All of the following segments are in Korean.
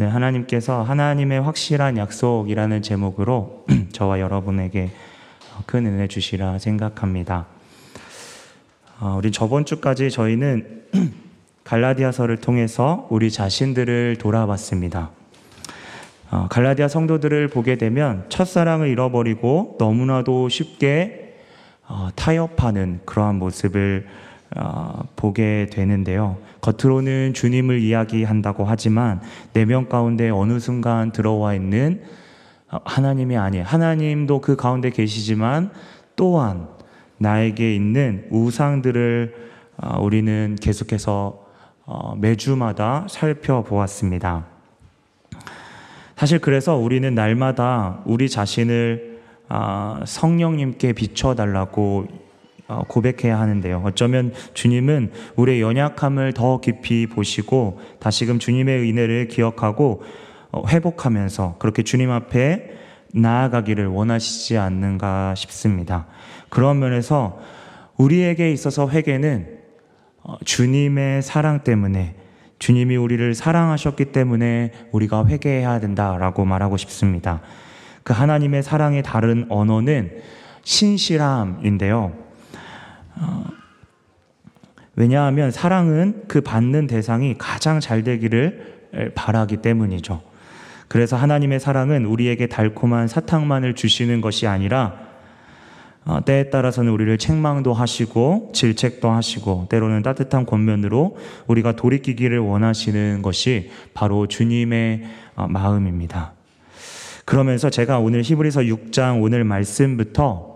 네, 하나님께서 하나님의 확실한 약속이라는 제목으로 저와 여러분에게 큰 은혜 주시라 생각합니다. 어, 우리 저번 주까지 저희는 갈라디아서를 통해서 우리 자신들을 돌아봤습니다. 어, 갈라디아 성도들을 보게 되면 첫사랑을 잃어버리고 너무나도 쉽게 어, 타협하는 그러한 모습을 어, 보게 되는데요. 겉으로는 주님을 이야기한다고 하지만 내면 가운데 어느 순간 들어와 있는 어, 하나님이 아니 하나님도 그 가운데 계시지만 또한 나에게 있는 우상들을 어, 우리는 계속해서 어, 매주마다 살펴보았습니다. 사실 그래서 우리는 날마다 우리 자신을 아, 성령님께 비춰달라고 어, 고백해야 하는데요. 어쩌면 주님은 우리의 연약함을 더 깊이 보시고 다시금 주님의 은혜를 기억하고 어, 회복하면서 그렇게 주님 앞에 나아가기를 원하시지 않는가 싶습니다. 그런 면에서 우리에게 있어서 회개는 어, 주님의 사랑 때문에 주님이 우리를 사랑하셨기 때문에 우리가 회개해야 된다라고 말하고 싶습니다. 그 하나님의 사랑의 다른 언어는 신실함인데요. 어, 왜냐하면 사랑은 그 받는 대상이 가장 잘 되기를 바라기 때문이죠. 그래서 하나님의 사랑은 우리에게 달콤한 사탕만을 주시는 것이 아니라 어, 때에 따라서는 우리를 책망도 하시고 질책도 하시고 때로는 따뜻한 권면으로 우리가 돌이키기를 원하시는 것이 바로 주님의 어, 마음입니다. 그러면서 제가 오늘 히브리서 6장 오늘 말씀부터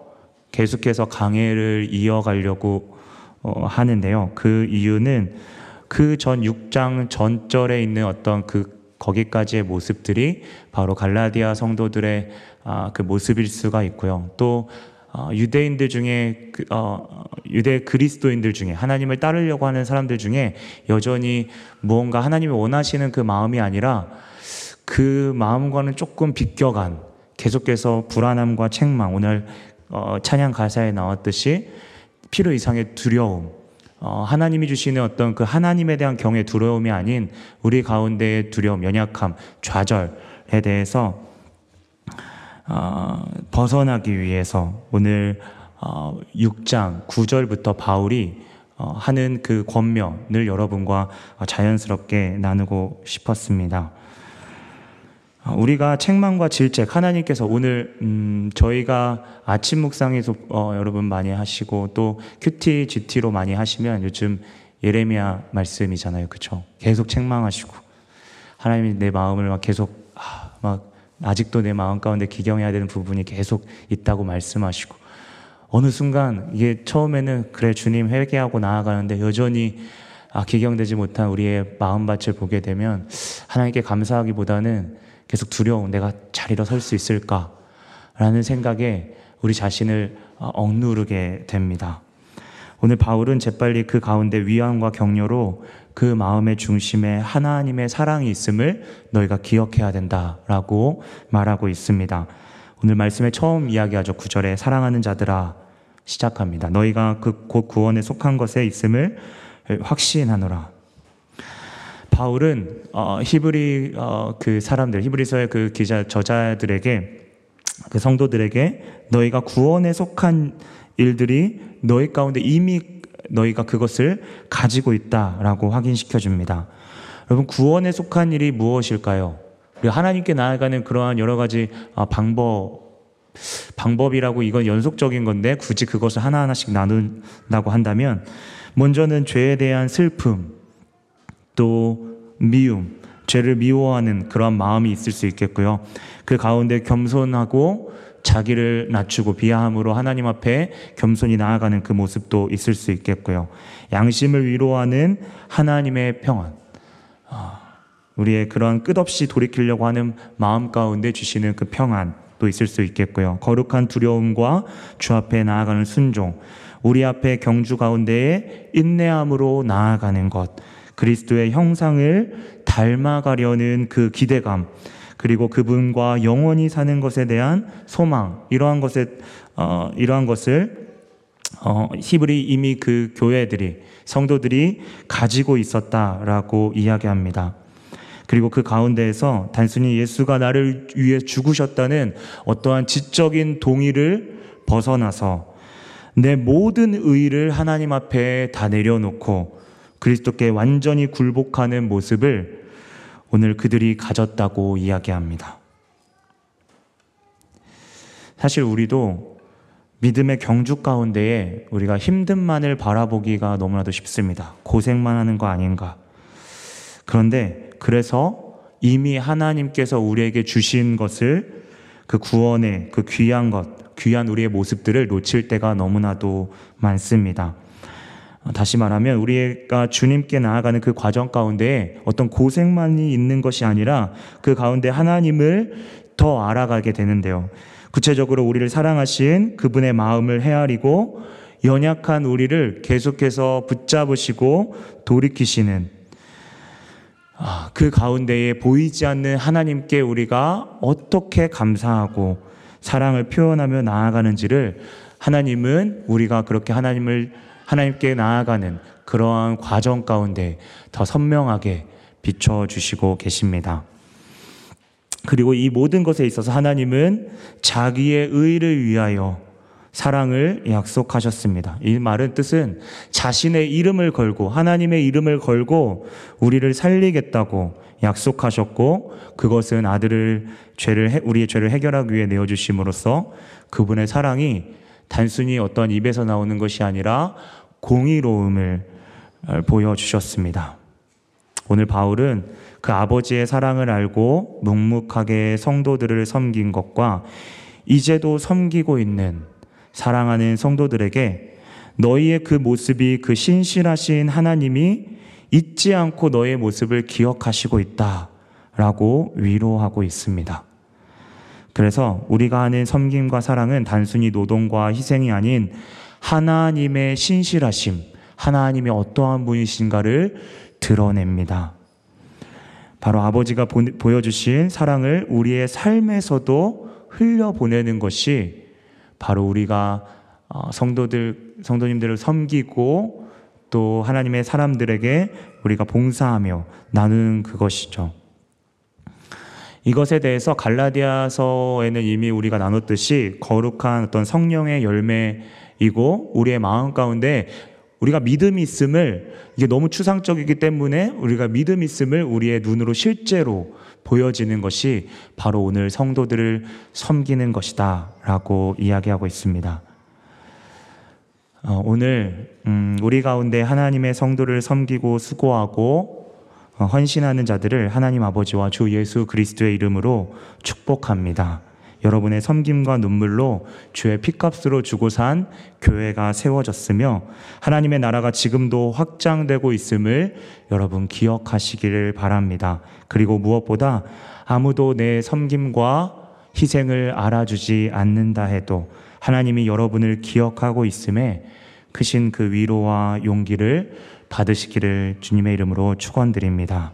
계속해서 강해를 이어가려고 어, 하는데요. 그 이유는 그 전 6장 전절에 있는 어떤 그 거기까지의 모습들이 바로 갈라디아 성도들의 아, 그 모습일 수가 있고요. 또 어, 유대인들 중에 그, 어, 유대 그리스도인들 중에 하나님을 따르려고 하는 사람들 중에 여전히 무언가 하나님이 원하시는 그 마음이 아니라 그 마음과는 조금 비껴간 계속해서 불안함과 책망 오늘 어, 찬양 가사에 나왔듯이 필요 이상의 두려움 어, 하나님이 주시는 어떤 그 하나님에 대한 경외 두려움이 아닌 우리 가운데의 두려움 연약함 좌절에 대해서 어, 벗어나기 위해서 오늘 어, 6장 9절부터 바울이 어, 하는 그 권면을 여러분과 자연스럽게 나누고 싶었습니다. 어, 우리가 책망과 질책 하나님께서 오늘 음, 저희가 아침 묵상에서 어, 여러분 많이 하시고 또 큐티 GT로 많이 하시면 요즘 예레미야 말씀이잖아요, 그렇죠? 계속 책망하시고. 하나님이 내 마음을 막 계속 아, 막 아직도 내 마음 가운데 기경해야 되는 부분이 계속 있다고 말씀하시고. 어느 순간 이게 처음에는 그래 주님 회개하고 나아가는데 여전히 아, 기경되지 못한 우리의 마음밭을 보게 되면 하나님께 감사하기보다는 계속 두려운 내가 잘 일어설 수 있을까라는 생각에 우리 자신을 어, 억누르게 됩니다. 오늘 바울은 재빨리 그 가운데 위안과 격려로 그 마음의 중심에 하나님의 사랑이 있음을 너희가 기억해야 된다라고 말하고 있습니다. 오늘 말씀에 처음 이야기하죠. 구절에 사랑하는 자들아 시작합니다. 너희가 그 곧 구원에 속한 것에 있음을 확신하노라. 바울은 어, 히브리 어, 그 사람들 히브리서의 그 기자 저자들에게 그 성도들에게 너희가 구원에 속한 일들이 너희 가운데 이미 너희가 그것을 가지고 있다라고 확인시켜 줍니다. 여러분 구원에 속한 일이 무엇일까요? 우리 하나님께 나아가는 그러한 여러 가지 아, 방법 방법이라고 이건 연속적인 건데 굳이 그것을 하나하나씩 나눈다고 한다면 먼저는 죄에 대한 슬픔 또 미움 죄를 미워하는 그런 마음이 있을 수 있겠고요. 그 가운데 겸손하고 자기를 낮추고 비하함으로 하나님 앞에 겸손히 나아가는 그 모습도 있을 수 있겠고요. 양심을 위로하는 하나님의 평안. 아, 우리의 그런 끝없이 돌이키려고 하는 마음 가운데 주시는 그 평안도 있을 수 있겠고요. 거룩한 두려움과 주 앞에 나아가는 순종. 우리 앞에 경주 가운데에 인내함으로 나아가는 것. 그리스도의 형상을 닮아가려는 그 기대감. 그리고 그분과 영원히 사는 것에 대한 소망 이러한 것에 어, 이러한 것을 어, 히브리 이미 그 교회들이 성도들이 가지고 있었다라고 이야기합니다. 그리고 그 가운데에서 단순히 예수가 나를 위해 죽으셨다는 어떠한 지적인 동의를 벗어나서 내 모든 의를 하나님 앞에 다 내려놓고 그리스도께 완전히 굴복하는 모습을 오늘 그들이 가졌다고 이야기합니다. 사실 우리도 믿음의 경주 가운데에 우리가 힘든만을 바라보기가 너무나도 쉽습니다. 고생만 하는 거 아닌가. 그런데 그래서 이미 하나님께서 우리에게 주신 것을 그 구원의 그 귀한 것, 귀한 우리의 모습들을 놓칠 때가 너무나도 많습니다. 다시 말하면 우리가 주님께 나아가는 그 과정 가운데 어떤 고생만이 있는 것이 아니라 그 가운데 하나님을 더 알아가게 되는데요. 구체적으로 우리를 사랑하신 그분의 마음을 헤아리고 연약한 우리를 계속해서 붙잡으시고 돌이키시는 아, 그 가운데에 보이지 않는 하나님께 우리가 어떻게 감사하고 사랑을 표현하며 나아가는지를 하나님은 우리가 그렇게 하나님을 하나님께 나아가는 그러한 과정 가운데 더 선명하게 비춰주시고 계십니다. 그리고 이 모든 것에 있어서 하나님은 자기의 의를 위하여 사랑을 약속하셨습니다. 이 말은 뜻은 자신의 이름을 걸고 하나님의 이름을 걸고 우리를 살리겠다고 약속하셨고 그것은 아들을 죄를 우리의 죄를 해결하기 위해 내어 주심으로써 그분의 사랑이 단순히 어떤 입에서 나오는 것이 아니라 공의로움을 보여 주셨습니다. 오늘 바울은 그 아버지의 사랑을 알고 묵묵하게 성도들을 섬긴 것과 이제도 섬기고 있는 사랑하는 성도들에게 너희의 그 모습이 그 신실하신 하나님이 잊지 않고 너의 모습을 기억하시고 있다. 라고 위로하고 있습니다. 그래서 우리가 하는 섬김과 사랑은 단순히 노동과 희생이 아닌 하나님의 신실하심, 하나님의 어떠한 분이신가를 드러냅니다. 바로 아버지가 보여주신 사랑을 우리의 삶에서도 흘려보내는 것이 바로 우리가 어, 성도들 성도님들을 섬기고 또 하나님의 사람들에게 우리가 봉사하며 나누는 그것이죠. 이것에 대해서 갈라디아서에는 이미 우리가 나눴듯이 거룩한 어떤 성령의 열매이고 우리의 마음 가운데 우리가 믿음이 있음을 이게 너무 추상적이기 때문에 우리가 믿음이 있음을 우리의 눈으로 실제로 보여지는 것이 바로 오늘 성도들을 섬기는 것이다 라고 이야기하고 있습니다. 어, 오늘 음, 우리 가운데 하나님의 성도를 섬기고 수고하고 어, 헌신하는 자들을 하나님 아버지와 주 예수 그리스도의 이름으로 축복합니다. 여러분의 섬김과 눈물로 주의 피값으로 주고 산 교회가 세워졌으며 하나님의 나라가 지금도 확장되고 있음을 여러분 기억하시기를 바랍니다. 그리고 무엇보다 아무도 내 섬김과 희생을 알아주지 않는다 해도 하나님이 여러분을 기억하고 있음에 크신 그 위로와 용기를 받으시기를 주님의 이름으로 축원드립니다.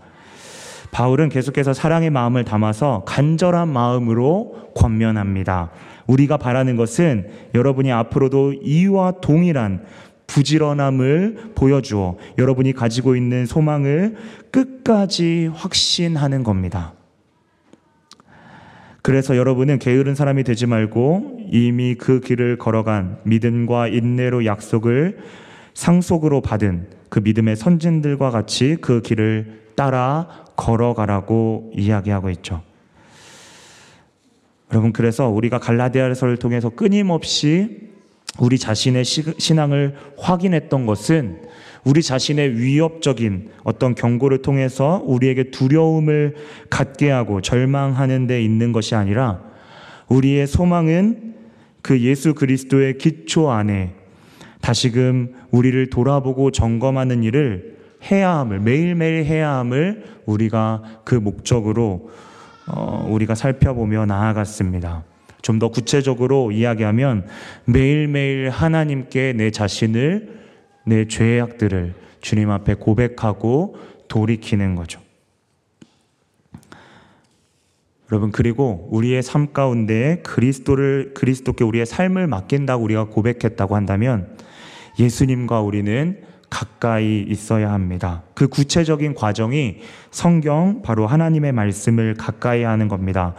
바울은 계속해서 사랑의 마음을 담아서 간절한 마음으로 권면합니다. 우리가 바라는 것은 여러분이 앞으로도 이와 동일한 부지런함을 보여주어 여러분이 가지고 있는 소망을 끝까지 확신하는 겁니다. 그래서 여러분은 게으른 사람이 되지 말고 이미 그 길을 걸어간 믿음과 인내로 약속을 상속으로 받은 그 믿음의 선진들과 같이 그 길을 따라 걸어가라고 이야기하고 있죠. 여러분, 그래서 우리가 갈라디아서를 통해서 끊임없이 우리 자신의 신앙을 확인했던 것은 우리 자신의 위협적인 어떤 경고를 통해서 우리에게 두려움을 갖게 하고 절망하는 데 있는 것이 아니라 우리의 소망은 그 예수 그리스도의 기초 안에 다시금 우리를 돌아보고 점검하는 일을 해야 함을 매일매일 해야 함을 우리가 그 목적으로 어, 우리가 살펴보며 나아갔습니다. 좀 더 구체적으로 이야기하면 매일매일 하나님께 내 자신을 내 죄악들을 주님 앞에 고백하고 돌이키는 거죠. 여러분 그리고 우리의 삶 가운데 그리스도를 그리스도께 우리의 삶을 맡긴다고 우리가 고백했다고 한다면 예수님과 우리는 가까이 있어야 합니다. 그 구체적인 과정이 성경, 바로 하나님의 말씀을 가까이 하는 겁니다.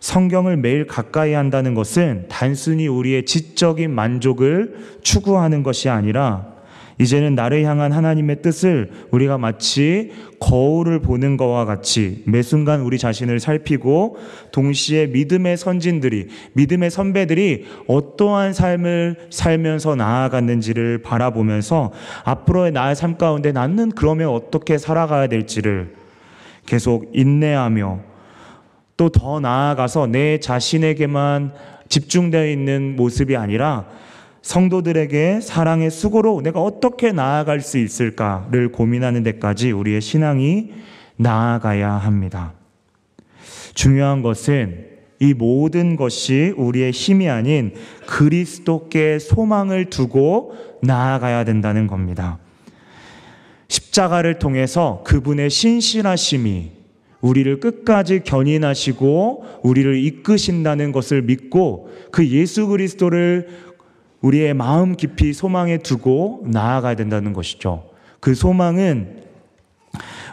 성경을 매일 가까이 한다는 것은 단순히 우리의 지적인 만족을 추구하는 것이 아니라 이제는 나를 향한 하나님의 뜻을 우리가 마치 거울을 보는 것과 같이 매 순간 우리 자신을 살피고 동시에 믿음의 선진들이, 믿음의 선배들이 어떠한 삶을 살면서 나아갔는지를 바라보면서 앞으로의 나의 삶 가운데 나는 그러면 어떻게 살아가야 될지를 계속 인내하며 또 더 나아가서 내 자신에게만 집중되어 있는 모습이 아니라 성도들에게 사랑의 수고로 내가 어떻게 나아갈 수 있을까를 고민하는 데까지 우리의 신앙이 나아가야 합니다. 중요한 것은 이 모든 것이 우리의 힘이 아닌 그리스도께 소망을 두고 나아가야 된다는 겁니다. 십자가를 통해서 그분의 신실하심이 우리를 끝까지 견인하시고 우리를 이끄신다는 것을 믿고 그 예수 그리스도를 우리의 마음 깊이 소망에 두고 나아가야 된다는 것이죠. 그 소망은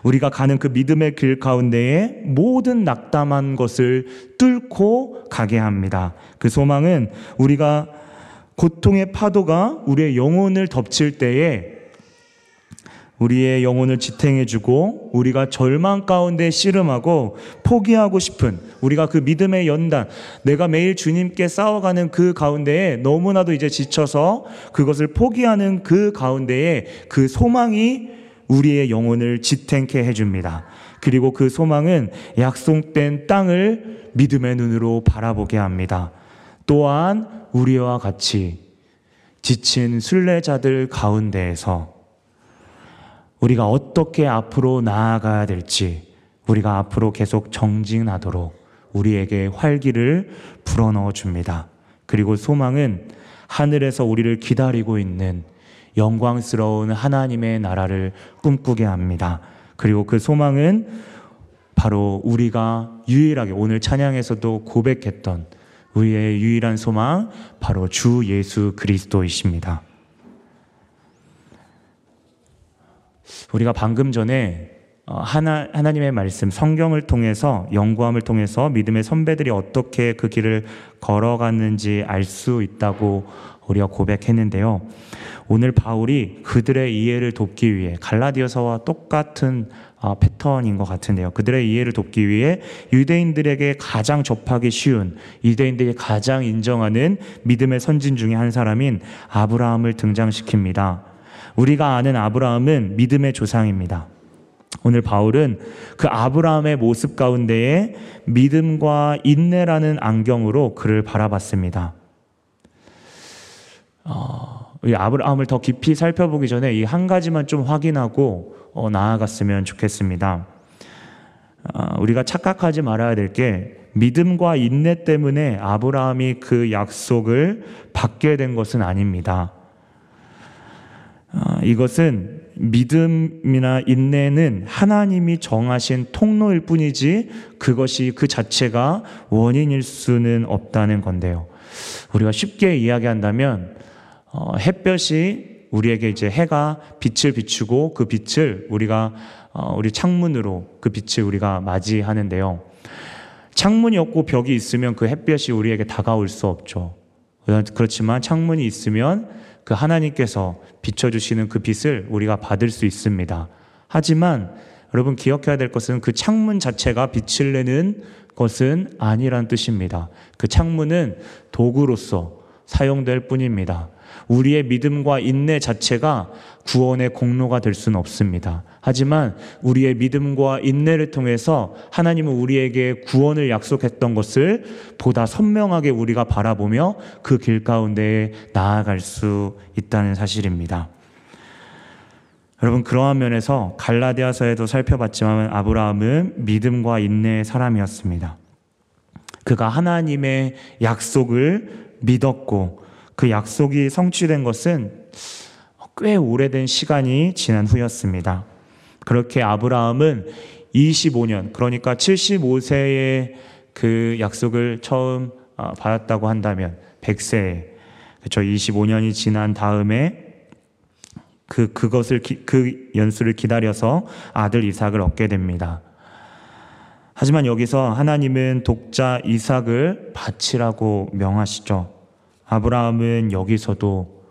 우리가 가는 그 믿음의 길 가운데에 모든 낙담한 것을 뚫고 가게 합니다. 그 소망은 우리가 고통의 파도가 우리의 영혼을 덮칠 때에 우리의 영혼을 지탱해주고 우리가 절망 가운데 씨름하고 포기하고 싶은 우리가 그 믿음의 연단, 내가 매일 주님께 싸워가는 그 가운데에 너무나도 이제 지쳐서 그것을 포기하는 그 가운데에 그 소망이 우리의 영혼을 지탱케 해줍니다. 그리고 그 소망은 약속된 땅을 믿음의 눈으로 바라보게 합니다. 또한 우리와 같이 지친 순례자들 가운데에서 우리가 어떻게 앞으로 나아가야 될지 우리가 앞으로 계속 정진하도록 우리에게 활기를 불어넣어 줍니다. 그리고 소망은 하늘에서 우리를 기다리고 있는 영광스러운 하나님의 나라를 꿈꾸게 합니다. 그리고 그 소망은 바로 우리가 유일하게 오늘 찬양에서도 고백했던 우리의 유일한 소망, 바로 주 예수 그리스도이십니다. 우리가 방금 전에 어, 하나, 하나님의 말씀, 성경을 통해서, 연구함을 통해서 믿음의 선배들이 어떻게 그 길을 걸어갔는지 알 수 있다고 우리가 고백했는데요. 오늘 바울이 그들의 이해를 돕기 위해 갈라디아서와 똑같은 어, 패턴인 것 같은데요. 그들의 이해를 돕기 위해 유대인들에게 가장 접하기 쉬운 유대인들이 가장 인정하는 믿음의 선진 중에 한 사람인 아브라함을 등장시킵니다. 우리가 아는 아브라함은 믿음의 조상입니다. 오늘 바울은 그 아브라함의 모습 가운데에 믿음과 인내라는 안경으로 그를 바라봤습니다. 어, 이 아브라함을 더 깊이 살펴보기 전에 이 한 가지만 좀 확인하고 어, 나아갔으면 좋겠습니다. 어, 우리가 착각하지 말아야 될 게 믿음과 인내 때문에 아브라함이 그 약속을 받게 된 것은 아닙니다. 어, 이것은 믿음이나 인내는 하나님이 정하신 통로일 뿐이지 그것이 그 자체가 원인일 수는 없다는 건데요. 우리가 쉽게 이야기한다면 어, 햇볕이 우리에게 이제 해가 빛을 비추고 그 빛을 우리가 어, 우리 창문으로 그 빛을 우리가 맞이하는데요. 창문이 없고 벽이 있으면 그 햇볕이 우리에게 다가올 수 없죠. 그렇지만 창문이 있으면 그 하나님께서 비춰주시는 그 빛을 우리가 받을 수 있습니다. 하지만 여러분 기억해야 될 것은 그 창문 자체가 빛을 내는 것은 아니란 뜻입니다. 그 창문은 도구로서 사용될 뿐입니다. 우리의 믿음과 인내 자체가 구원의 공로가 될 수는 없습니다. 하지만 우리의 믿음과 인내를 통해서 하나님은 우리에게 구원을 약속했던 것을 보다 선명하게 우리가 바라보며 그 길 가운데 나아갈 수 있다는 사실입니다. 여러분 그러한 면에서 갈라디아서에도 살펴봤지만 아브라함은 믿음과 인내의 사람이었습니다. 그가 하나님의 약속을 믿었고 그 약속이 성취된 것은 꽤 오래된 시간이 지난 후였습니다. 그렇게 아브라함은 25년, 그러니까 75세의 그 약속을 처음 어, 받았다고 한다면 100세, 그렇죠. 25년이 지난 다음에 그 그것을 기, 그 연수를 기다려서 아들 이삭을 얻게 됩니다. 하지만 여기서 하나님은 독자 이삭을 바치라고 명하시죠. 아브라함은 여기서도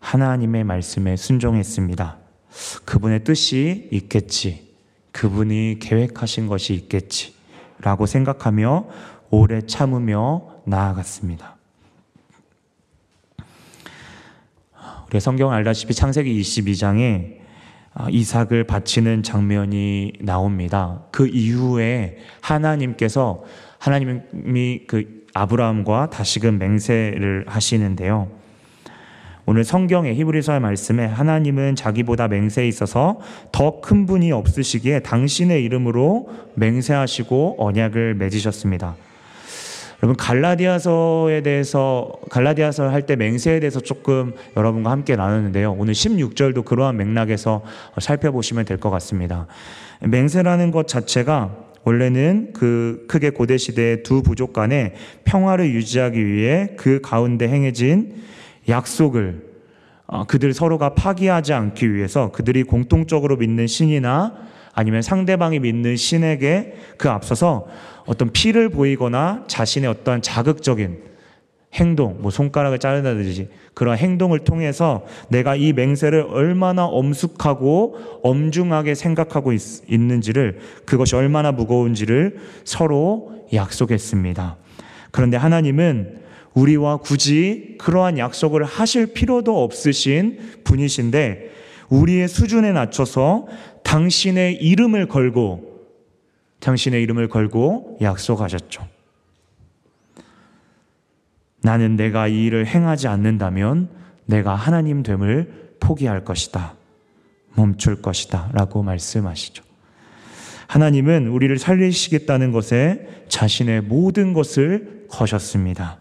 하나님의 말씀에 순종했습니다. 그분의 뜻이 있겠지. 그분이 계획하신 것이 있겠지. 라고 생각하며 오래 참으며 나아갔습니다. 우리 성경 알다시피 창세기 22장에 아, 이삭을 바치는 장면이 나옵니다. 그 이후에 하나님께서 하나님이 그 아브라함과 다시금 맹세를 하시는데요. 오늘 성경의 히브리서의 말씀에 하나님은 자기보다 맹세에 있어서 더 큰 분이 없으시기에 당신의 이름으로 맹세하시고 언약을 맺으셨습니다. 여러분 갈라디아서에 대해서 갈라디아서 할 때 맹세에 대해서 조금 여러분과 함께 나눴는데요. 오늘 16절도 그러한 맥락에서 살펴보시면 될 것 같습니다. 맹세라는 것 자체가 원래는 그 크게 고대 시대의 두 부족 간의 평화를 유지하기 위해 그 가운데 행해진 약속을 어, 그들 서로가 파기하지 않기 위해서 그들이 공통적으로 믿는 신이나 아니면 상대방이 믿는 신에게 그 앞서서 어떤 피를 보이거나 자신의 어떤 자극적인 행동, 뭐 손가락을 자른다든지 그런 행동을 통해서 내가 이 맹세를 얼마나 엄숙하고 엄중하게 생각하고 있, 있는지를 그것이 얼마나 무거운지를 서로 약속했습니다. 그런데 하나님은 우리와 굳이 그러한 약속을 하실 필요도 없으신 분이신데 우리의 수준에 낮춰서 당신의 이름을 걸고 당신의 이름을 걸고 약속하셨죠. 나는 내가 이 일을 행하지 않는다면 내가 하나님 됨을 포기할 것이다. 멈출 것이다. 라고 말씀하시죠. 하나님은 우리를 살리시겠다는 것에 자신의 모든 것을 거셨습니다.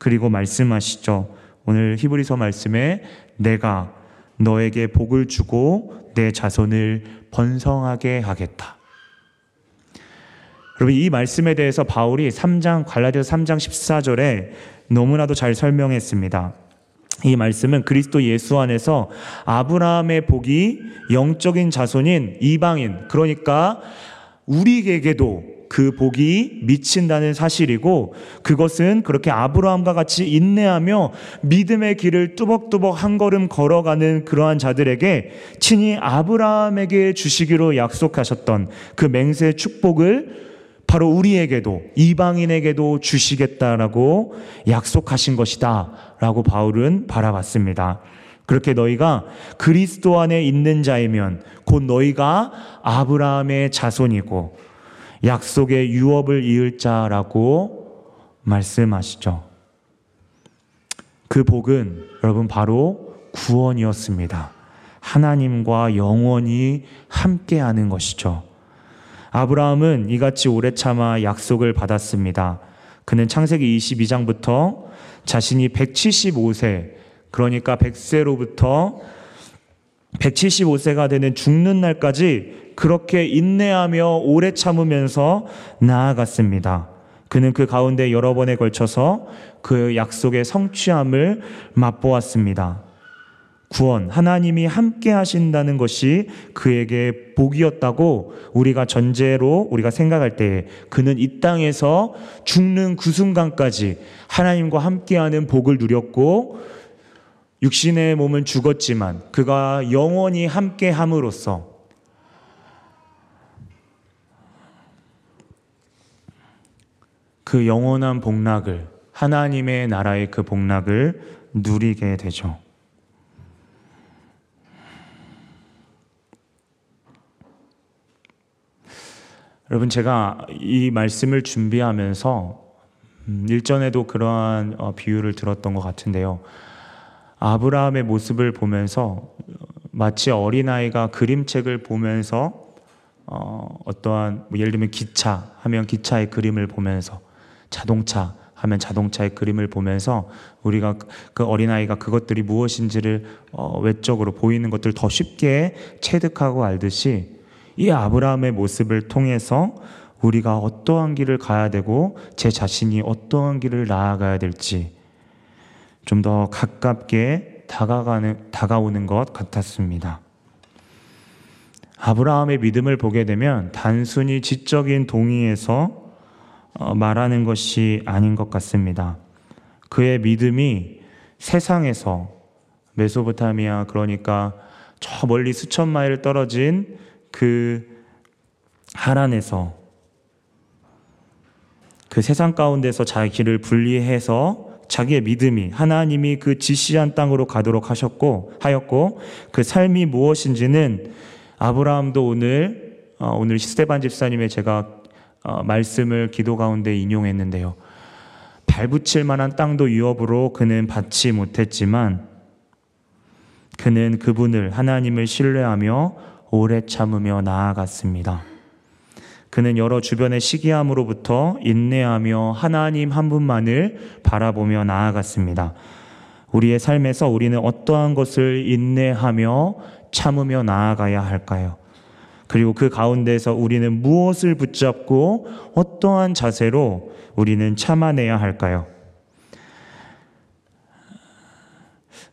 그리고 말씀하시죠. 오늘 히브리서 말씀에 내가 너에게 복을 주고 내 자손을 번성하게 하겠다. 여러분 이 말씀에 대해서 바울이 3장 갈라디아 3장 14절에 너무나도 잘 설명했습니다. 이 말씀은 그리스도 예수 안에서 아브라함의 복이 영적인 자손인 이방인 그러니까 우리에게도 그 복이 미친다는 사실이고 그것은 그렇게 아브라함과 같이 인내하며 믿음의 길을 뚜벅뚜벅 한 걸음 걸어가는 그러한 자들에게 친히 아브라함에게 주시기로 약속하셨던 그 맹세 축복을 바로 우리에게도 이방인에게도 주시겠다라고 약속하신 것이다. 라고 바울은 바라봤습니다. 그렇게 너희가 그리스도 안에 있는 자이면 곧 너희가 아브라함의 자손이고 약속의 유업을 이을 자라고 말씀하시죠. 그 복은 여러분 바로 구원이었습니다. 하나님과 영원히 함께하는 것이죠. 아브라함은 이같이 오래 참아 약속을 받았습니다. 그는 창세기 22장부터 자신이 175세, 그러니까 100세로부터 175세가 되는 죽는 날까지 그렇게 인내하며 오래 참으면서 나아갔습니다. 그는 그 가운데 여러 번에 걸쳐서 그 약속의 성취함을 맛보았습니다. 구원, 하나님이 함께 하신다는 것이 그에게 복이었다고 우리가 전제로 우리가 생각할 때 그는 이 땅에서 죽는 그 순간까지 하나님과 함께하는 복을 누렸고 육신의 몸은 죽었지만 그가 영원히 함께 함으로써 그 영원한 복락을 하나님의 나라의 그 복락을 누리게 되죠. 여러분 제가 이 말씀을 준비하면서 음, 일전에도 그러한 어, 비유를 들었던 것 같은데요. 아브라함의 모습을 보면서 마치 어린아이가 그림책을 보면서 어, 어떠한 뭐 예를 들면 기차 하면 기차의 그림을 보면서 자동차 하면 자동차의 그림을 보면서 우리가 그 어린아이가 그것들이 무엇인지를 어, 외적으로 보이는 것들을 더 쉽게 체득하고 알듯이 이 아브라함의 모습을 통해서 우리가 어떠한 길을 가야 되고 제 자신이 어떠한 길을 나아가야 될지 좀 더 가깝게 다가가는, 다가오는 것 같았습니다. 아브라함의 믿음을 보게 되면 단순히 지적인 동의에서 어, 말하는 것이 아닌 것 같습니다. 그의 믿음이 세상에서 메소포타미아 그러니까 저 멀리 수천 마일 떨어진 그 하란에서 그 세상 가운데서 자기를 분리해서 자기의 믿음이 하나님이 그 지시한 땅으로 가도록 하셨고 하였고 그 삶이 무엇인지는 아브라함도 오늘 어, 오늘 스테반 집사님의 제가 어, 말씀을 기도 가운데 인용했는데요. 발붙일 만한 땅도 유업으로 그는 받지 못했지만 그는 그분을 하나님을 신뢰하며 오래 참으며 나아갔습니다. 그는 여러 주변의 시기함으로부터 인내하며 하나님 한 분만을 바라보며 나아갔습니다. 우리의 삶에서 우리는 어떠한 것을 인내하며 참으며 나아가야 할까요? 그리고 그 가운데서 우리는 무엇을 붙잡고 어떠한 자세로 우리는 참아내야 할까요?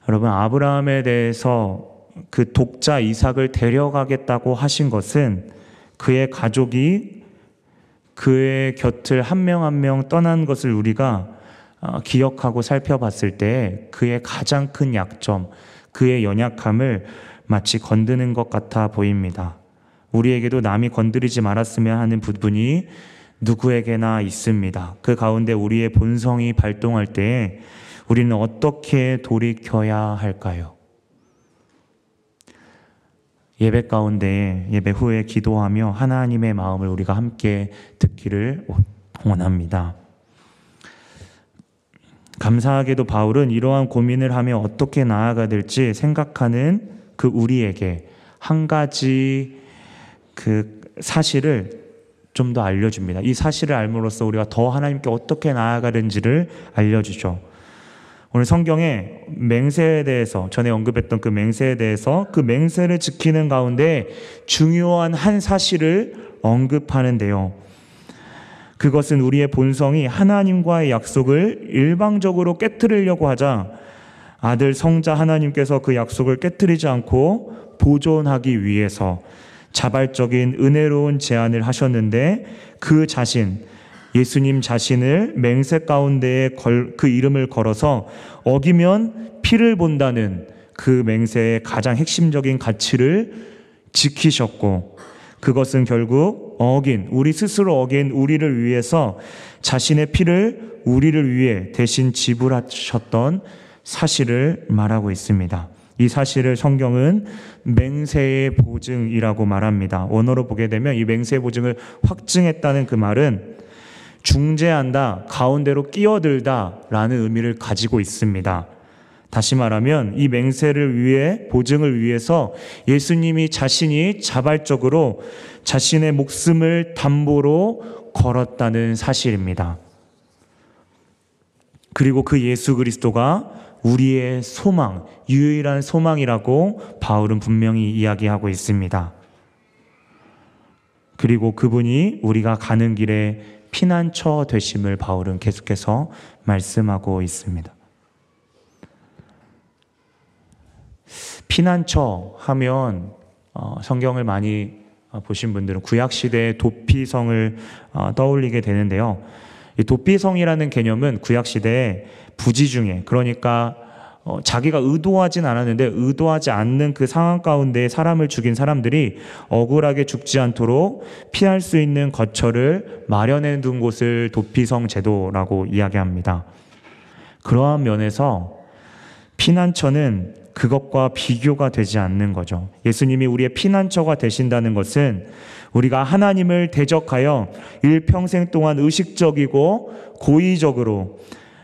여러분, 아브라함에 대해서 그 독자 이삭을 데려가겠다고 하신 것은 그의 가족이 그의 곁을 한 명 한 명 떠난 것을 우리가 어, 기억하고 살펴봤을 때 그의 가장 큰 약점, 그의 연약함을 마치 건드는 것 같아 보입니다. 우리에게도 남이 건드리지 말았으면 하는 부분이 누구에게나 있습니다. 그 가운데 우리의 본성이 발동할 때 우리는 어떻게 돌이켜야 할까요? 예배 가운데 예배 후에 기도하며 하나님의 마음을 우리가 함께 듣기를 원합니다. 감사하게도 바울은 이러한 고민을 하며 어떻게 나아가 될지 생각하는 그 우리에게 한 가지 그 사실을 좀 더 알려줍니다. 이 사실을 알므로써 우리가 더 하나님께 어떻게 나아가는지를 알려주죠. 오늘 성경에 맹세에 대해서 전에 언급했던 그 맹세에 대해서 그 맹세를 지키는 가운데 중요한 한 사실을 언급하는데요. 그것은 우리의 본성이 하나님과의 약속을 일방적으로 깨뜨리려고 하자 아들 성자 하나님께서 그 약속을 깨뜨리지 않고 보존하기 위해서 자발적인 은혜로운 제안을 하셨는데 그 자신 예수님 자신을 맹세 가운데에 걸, 그 이름을 걸어서 어기면 피를 본다는 그 맹세의 가장 핵심적인 가치를 지키셨고 그것은 결국 어긴 우리 스스로 어긴 우리를 위해서 자신의 피를 우리를 위해 대신 지불하셨던 사실을 말하고 있습니다. 이 사실을 성경은 맹세의 보증이라고 말합니다. 원어로 보게 되면 이 맹세의 보증을 확증했다는 그 말은 중재한다, 가운데로 끼어들다 라는 의미를 가지고 있습니다. 다시 말하면 이 맹세를 위해, 보증을 위해서 예수님이 자신이 자발적으로 자신의 목숨을 담보로 걸었다는 사실입니다. 그리고 그 예수 그리스도가 우리의 소망, 유일한 소망이라고 바울은 분명히 이야기하고 있습니다. 그리고 그분이 우리가 가는 길에 피난처 되심을 바울은 계속해서 말씀하고 있습니다. 피난처 하면 어, 성경을 많이 어, 보신 분들은 구약 시대의 도피성을 어, 떠올리게 되는데요. 이 도피성이라는 개념은 구약 시대에 부지 중에 그러니까 어, 자기가 의도하진 않았는데 의도하지 않는 그 상황 가운데 사람을 죽인 사람들이 억울하게 죽지 않도록 피할 수 있는 거처를 마련해 둔 곳을 도피성 제도라고 이야기합니다. 그러한 면에서 피난처는 그것과 비교가 되지 않는 거죠. 예수님이 우리의 피난처가 되신다는 것은 우리가 하나님을 대적하여 일평생 동안 의식적이고 고의적으로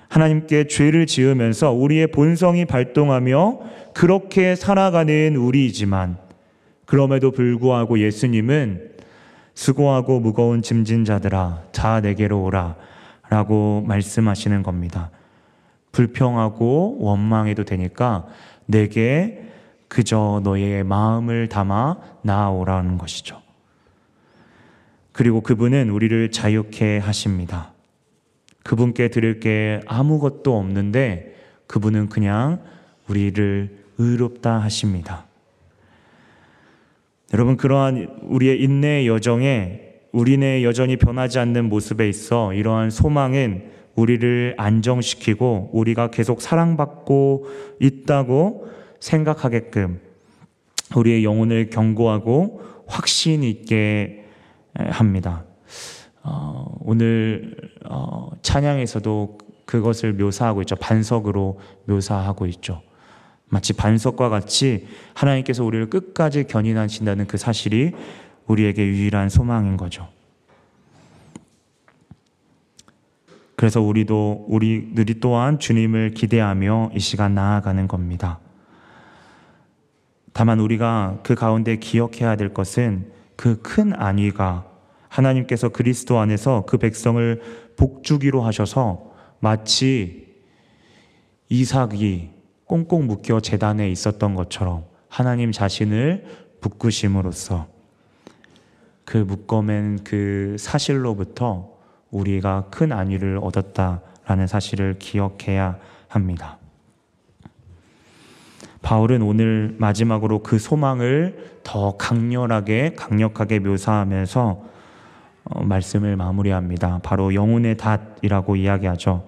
하나님께 죄를 지으면서 우리의 본성이 발동하며 그렇게 살아가는 우리이지만 그럼에도 불구하고 예수님은 수고하고 무거운 짐진 자들아 다 내게로 오라 라고 말씀하시는 겁니다. 불평하고 원망해도 되니까 내게 그저 너의 마음을 담아 나아오라는 것이죠. 그리고 그분은 우리를 자유케 하십니다. 그분께 드릴 게 아무것도 없는데 그분은 그냥 우리를 의롭다 하십니다. 여러분 그러한 우리의 인내의 여정에 우리네 여전히 변하지 않는 모습에 있어 이러한 소망은 우리를 안정시키고 우리가 계속 사랑받고 있다고 생각하게끔 우리의 영혼을 경고하고 확신 있게 합니다. 어, 오늘 어, 찬양에서도 그것을 묘사하고 있죠. 반석으로 묘사하고 있죠. 마치 반석과 같이 하나님께서 우리를 끝까지 견인하신다는 그 사실이 우리에게 유일한 소망인 거죠. 그래서 우리도 우리들이 또한 주님을 기대하며 이 시간 나아가는 겁니다. 다만 우리가 그 가운데 기억해야 될 것은 그 큰 안위가 하나님께서 그리스도 안에서 그 백성을 복주기로 하셔서 마치 이삭이 꽁꽁 묶여 재단에 있었던 것처럼 하나님 자신을 묶으심으로써 그 묶어맨 그 사실로부터 우리가 큰 안위를 얻었다라는 사실을 기억해야 합니다. 바울은 오늘 마지막으로 그 소망을 더 강렬하게 강력하게 묘사하면서 어, 말씀을 마무리합니다. 바로 영혼의 닷이라고 이야기하죠.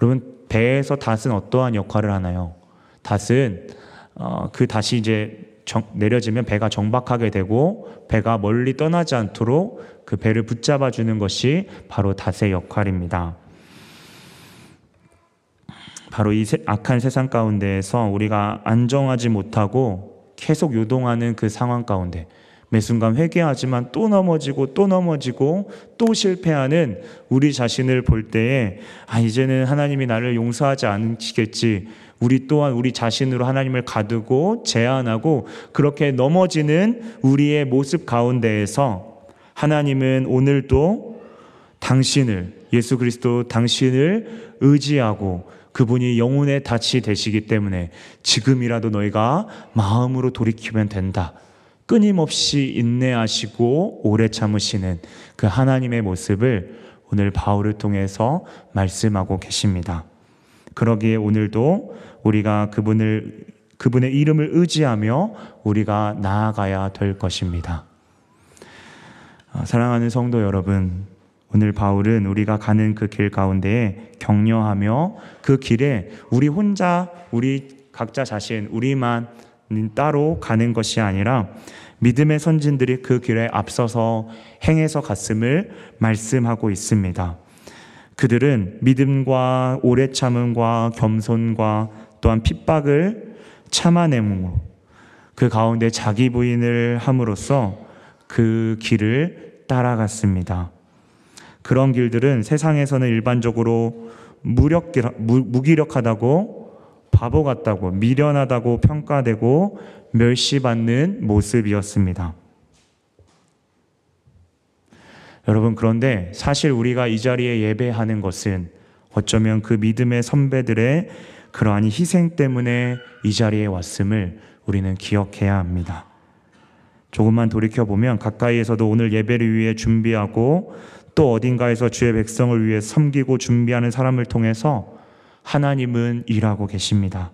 여러분 배에서 닷은 어떠한 역할을 하나요? 닷은 어, 그 닷이 이제 정, 내려지면 배가 정박하게 되고 배가 멀리 떠나지 않도록 그 배를 붙잡아 주는 것이 바로 닷의 역할입니다. 바로 이 악한 세상 가운데에서 우리가 안정하지 못하고 계속 요동하는 그 상황 가운데 매 순간 회개하지만 또 넘어지고 또 넘어지고 또 실패하는 우리 자신을 볼 때에 아 이제는 하나님이 나를 용서하지 않으시겠지. 우리 또한 우리 자신으로 하나님을 가두고 제한하고 그렇게 넘어지는 우리의 모습 가운데에서 하나님은 오늘도 당신을 예수 그리스도 당신을 의지하고 그분이 영혼의 닻이 되시기 때문에 지금이라도 너희가 마음으로 돌이키면 된다. 끊임없이 인내하시고 오래 참으시는 그 하나님의 모습을 오늘 바울을 통해서 말씀하고 계십니다. 그러기에 오늘도 우리가 그분을 그분의 이름을 의지하며 우리가 나아가야 될 것입니다. 아, 사랑하는 성도 여러분, 오늘 바울은 우리가 가는 그 길 가운데에 격려하며 그 길에 우리 혼자, 우리 각자 자신, 우리만 따로 가는 것이 아니라 믿음의 선진들이 그 길에 앞서서 행해서 갔음을 말씀하고 있습니다. 그들은 믿음과 오래 참음과 겸손과 또한 핍박을 참아내므로 그 가운데 자기 부인을 함으로써 그 길을 따라갔습니다. 그런 길들은 세상에서는 일반적으로 무력, 무기력하다고 바보 같다고 미련하다고 평가되고 멸시받는 모습이었습니다. 여러분, 그런데 사실 우리가 이 자리에 예배하는 것은 어쩌면 그 믿음의 선배들의 그러한 희생 때문에 이 자리에 왔음을 우리는 기억해야 합니다. 조금만 돌이켜보면 가까이에서도 오늘 예배를 위해 준비하고 또 어딘가에서 주의 백성을 위해 섬기고 준비하는 사람을 통해서 하나님은 일하고 계십니다.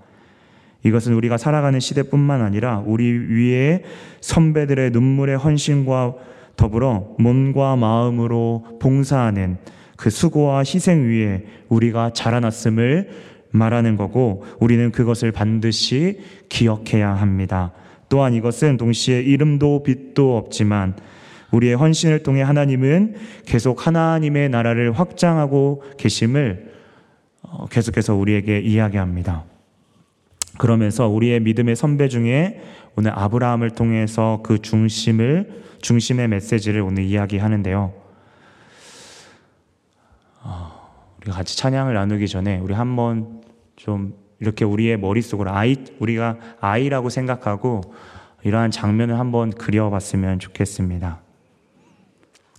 이것은 우리가 살아가는 시대뿐만 아니라 우리 위에 선배들의 눈물의 헌신과 더불어 몸과 마음으로 봉사하는 그 수고와 희생 위에 우리가 자라났음을 말하는 거고 우리는 그것을 반드시 기억해야 합니다. 또한 이것은 동시에 이름도 빛도 없지만 우리의 헌신을 통해 하나님은 계속 하나님의 나라를 확장하고 계심을 어, 계속해서 우리에게 이야기합니다. 그러면서 우리의 믿음의 선배 중에 오늘 아브라함을 통해서 그 중심을 중심의 메시지를 오늘 이야기하는데요. 어, 우리가 같이 찬양을 나누기 전에 우리 한번 좀 이렇게 우리의 머릿속으로 아이 우리가 아이라고 생각하고 이러한 장면을 한번 그려봤으면 좋겠습니다.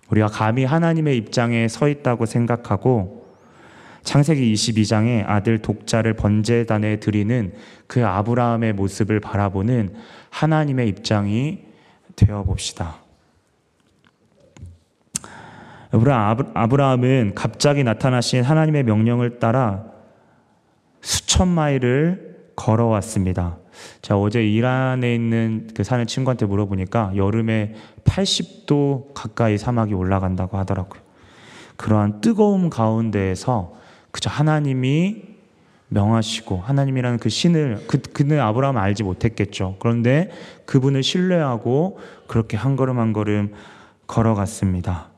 우리가 감히 하나님의 입장에 서 있다고 생각하고 창세기 22장에 아들 독자를 번제단에 드리는 그 아브라함의 모습을 바라보는 하나님의 입장이 되어 봅시다. 아브라함은 갑자기 나타나신 하나님의 명령을 따라 수천 마일을 걸어왔습니다. 자, 어제 이란에 있는 그 사는 친구한테 물어보니까 여름에 80도 가까이 사막이 올라간다고 하더라고요. 그러한 뜨거움 가운데에서 그저 하나님이 명하시고 하나님이라는 그 신을 그, 그는 아브라함 알지 못했겠죠. 그런데 그분을 신뢰하고 그렇게 한 걸음 한 걸음 걸어갔습니다.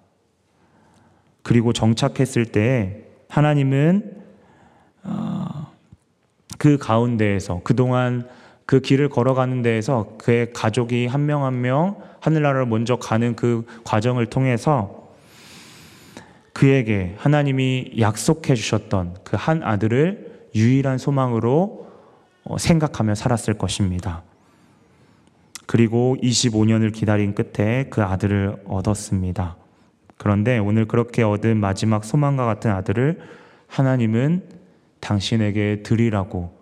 그리고 정착했을 때 하나님은 어, 그 가운데에서 그동안 그 길을 걸어가는 데에서 그의 가족이 한 명 한 명 하늘나라를 먼저 가는 그 과정을 통해서 그에게 하나님이 약속해 주셨던 그 한 아들을 유일한 소망으로 어, 생각하며 살았을 것입니다. 그리고 25년을 기다린 끝에 그 아들을 얻었습니다. 그런데 오늘 그렇게 얻은 마지막 소망과 같은 아들을 하나님은 당신에게 드리라고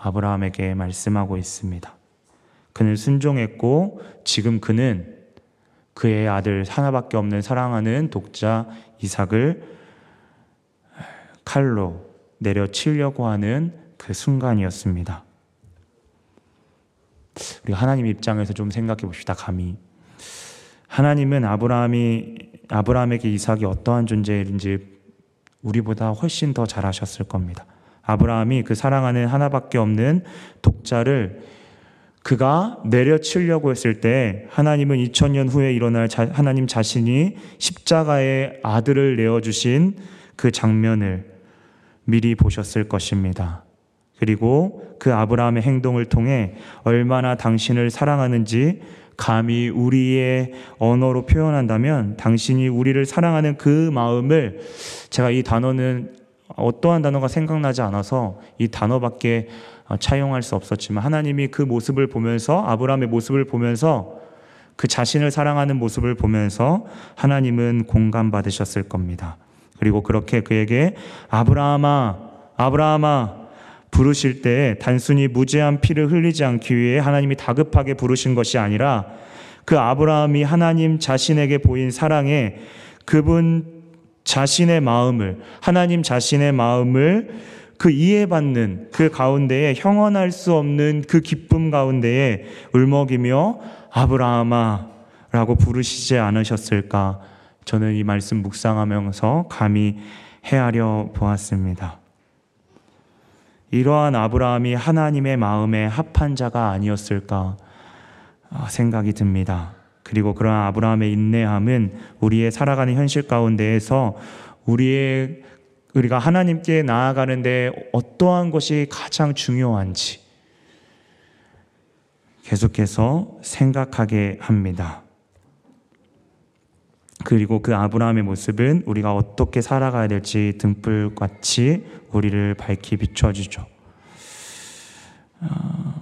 아브라함에게 말씀하고 있습니다. 그는 순종했고 지금 그는 그의 아들 하나밖에 없는 사랑하는 독자 이삭을 칼로 내려치려고 하는 그 순간이었습니다. 우리 하나님 입장에서 좀 생각해 봅시다. 감히 하나님은 아브라함이 아브라함에게 이삭이 어떠한 존재인지 우리보다 훨씬 더 잘하셨을 겁니다. 아브라함이 그 사랑하는 하나밖에 없는 독자를 그가 내려치려고 했을 때 하나님은 2000년 후에 일어날 자, 하나님 자신이 십자가의 아들을 내어주신 그 장면을 미리 보셨을 것입니다. 그리고 그 아브라함의 행동을 통해 얼마나 당신을 사랑하는지 감히 우리의 언어로 표현한다면 당신이 우리를 사랑하는 그 마음을 제가 이 단어는 어떠한 단어가 생각나지 않아서 이 단어밖에 차용할 수 없었지만 하나님이 그 모습을 보면서 아브라함의 모습을 보면서 그 자신을 사랑하는 모습을 보면서 하나님은 공감받으셨을 겁니다. 그리고 그렇게 그에게 아브라함아, 아브라함아 부르실 때 단순히 무죄한 피를 흘리지 않기 위해 하나님이 다급하게 부르신 것이 아니라 그 아브라함이 하나님 자신에게 보인 사랑에 그분 자신의 마음을, 하나님 자신의 마음을 그 이해받는 그 가운데에 형언할 수 없는 그 기쁨 가운데에 울먹이며 아브라함아 라고 부르시지 않으셨을까? 저는 이 말씀 묵상하면서 감히 헤아려 보았습니다. 이러한 아브라함이 하나님의 마음에 합한 자가 아니었을까 생각이 듭니다. 그리고 그러한 아브라함의 인내함은 우리의 살아가는 현실 가운데에서 우리의 우리가 하나님께 나아가는데 어떠한 것이 가장 중요한지 계속해서 생각하게 합니다. 그리고 그 아브라함의 모습은 우리가 어떻게 살아가야 될지 등불같이 우리를 밝히 비춰주죠. 어...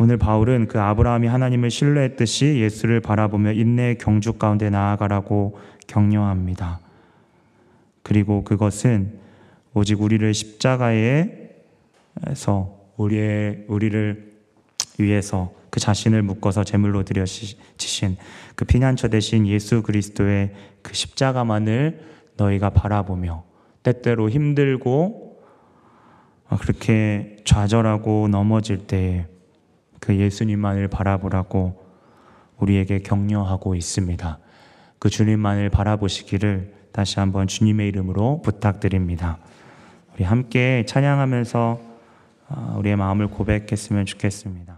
오늘 바울은 그 아브라함이 하나님을 신뢰했듯이 예수를 바라보며 인내의 경주 가운데 나아가라고 격려합니다. 그리고 그것은 오직 우리를 십자가에서 우리의 우리를 위해서 그 자신을 묶어서 제물로 드려지신 그 피난처 대신 예수 그리스도의 그 십자가만을 너희가 바라보며 때때로 힘들고 그렇게 좌절하고 넘어질 때에 그 예수님만을 바라보라고 우리에게 격려하고 있습니다. 그 주님만을 바라보시기를 다시 한번 주님의 이름으로 부탁드립니다. 우리 함께 찬양하면서 어, 우리의 마음을 고백했으면 좋겠습니다.